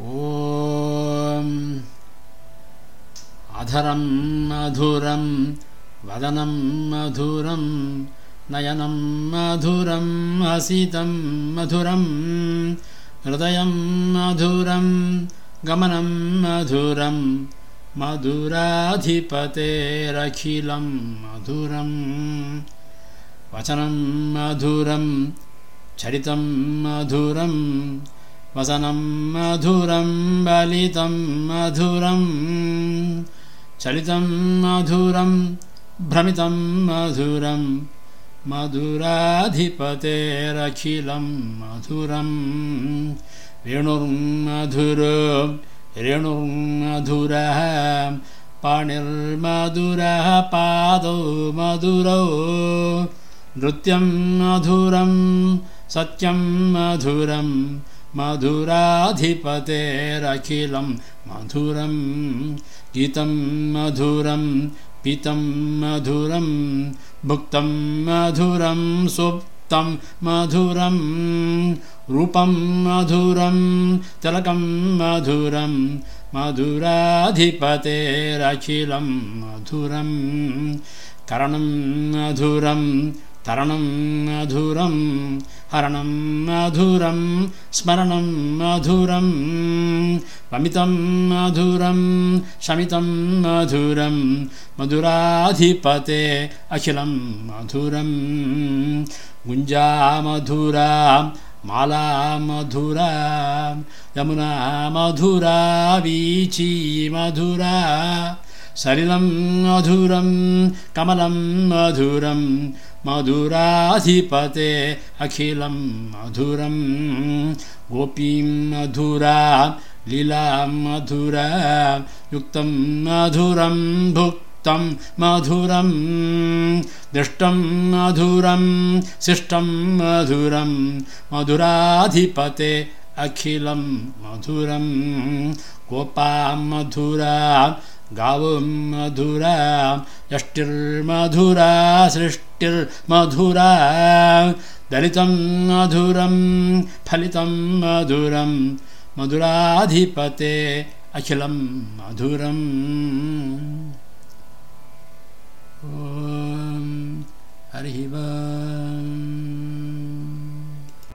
ॐ अधरं मधुरं वदनं मधुरं नयनं मधुरं हसितं मधुरं हृदयं मधुरं गमनं मधुरं मधुराधिपतेरखिलं मधुरम् वचनं मधुरं चरितं मधुरं वसनं मधुरं बलितं मधुरं चलितं मधुरं भ्रमितं मधुरं मधुराधिपतेरखिलं मधुरं। वेणुर्मधुरो रेणुर्मधुरः पाणिर्मधुरः पादौ मधुरौ नृत्यं मधुरं सत्यं मधुरं मधुराधिपतेरखिलं मधुरं गीतं मधुरं पीतं मधुरं भुक्तं मधुरं सुप्तं मधुरं रूपं मधुरं तिलकं मधुरं मधुराधिपतेरखिलं मधुरं करणं मधुरं तरणं मधुरं हरणं मधुरं स्मरणं मधुरं वमितं मधुरं शमितं मधुरं मधुराधिपते अखिलं मधुरं गुञ्जा मधुरा माला मधुरा यमुना मधुरा वीची मधुरा सलिलं मधुरं कमलं मधुरं मधुराधिपते अखिलं मधुरं गोपीं मधुरा लीला मधुरा युक्तं मधुरं भुक्तं मधुरं दृष्टं मधुरं शिष्टं मधुरं मधुराधिपते अखिलं मधुरं गोपा मधुरा गावं मधुरा यष्टिर्मधुरा सृष्टिर्मधुरा दलितं मधुरं फलितं मधुरं मधुराधिपते अखिलं मधुरम् ॐ हरिः ॐ.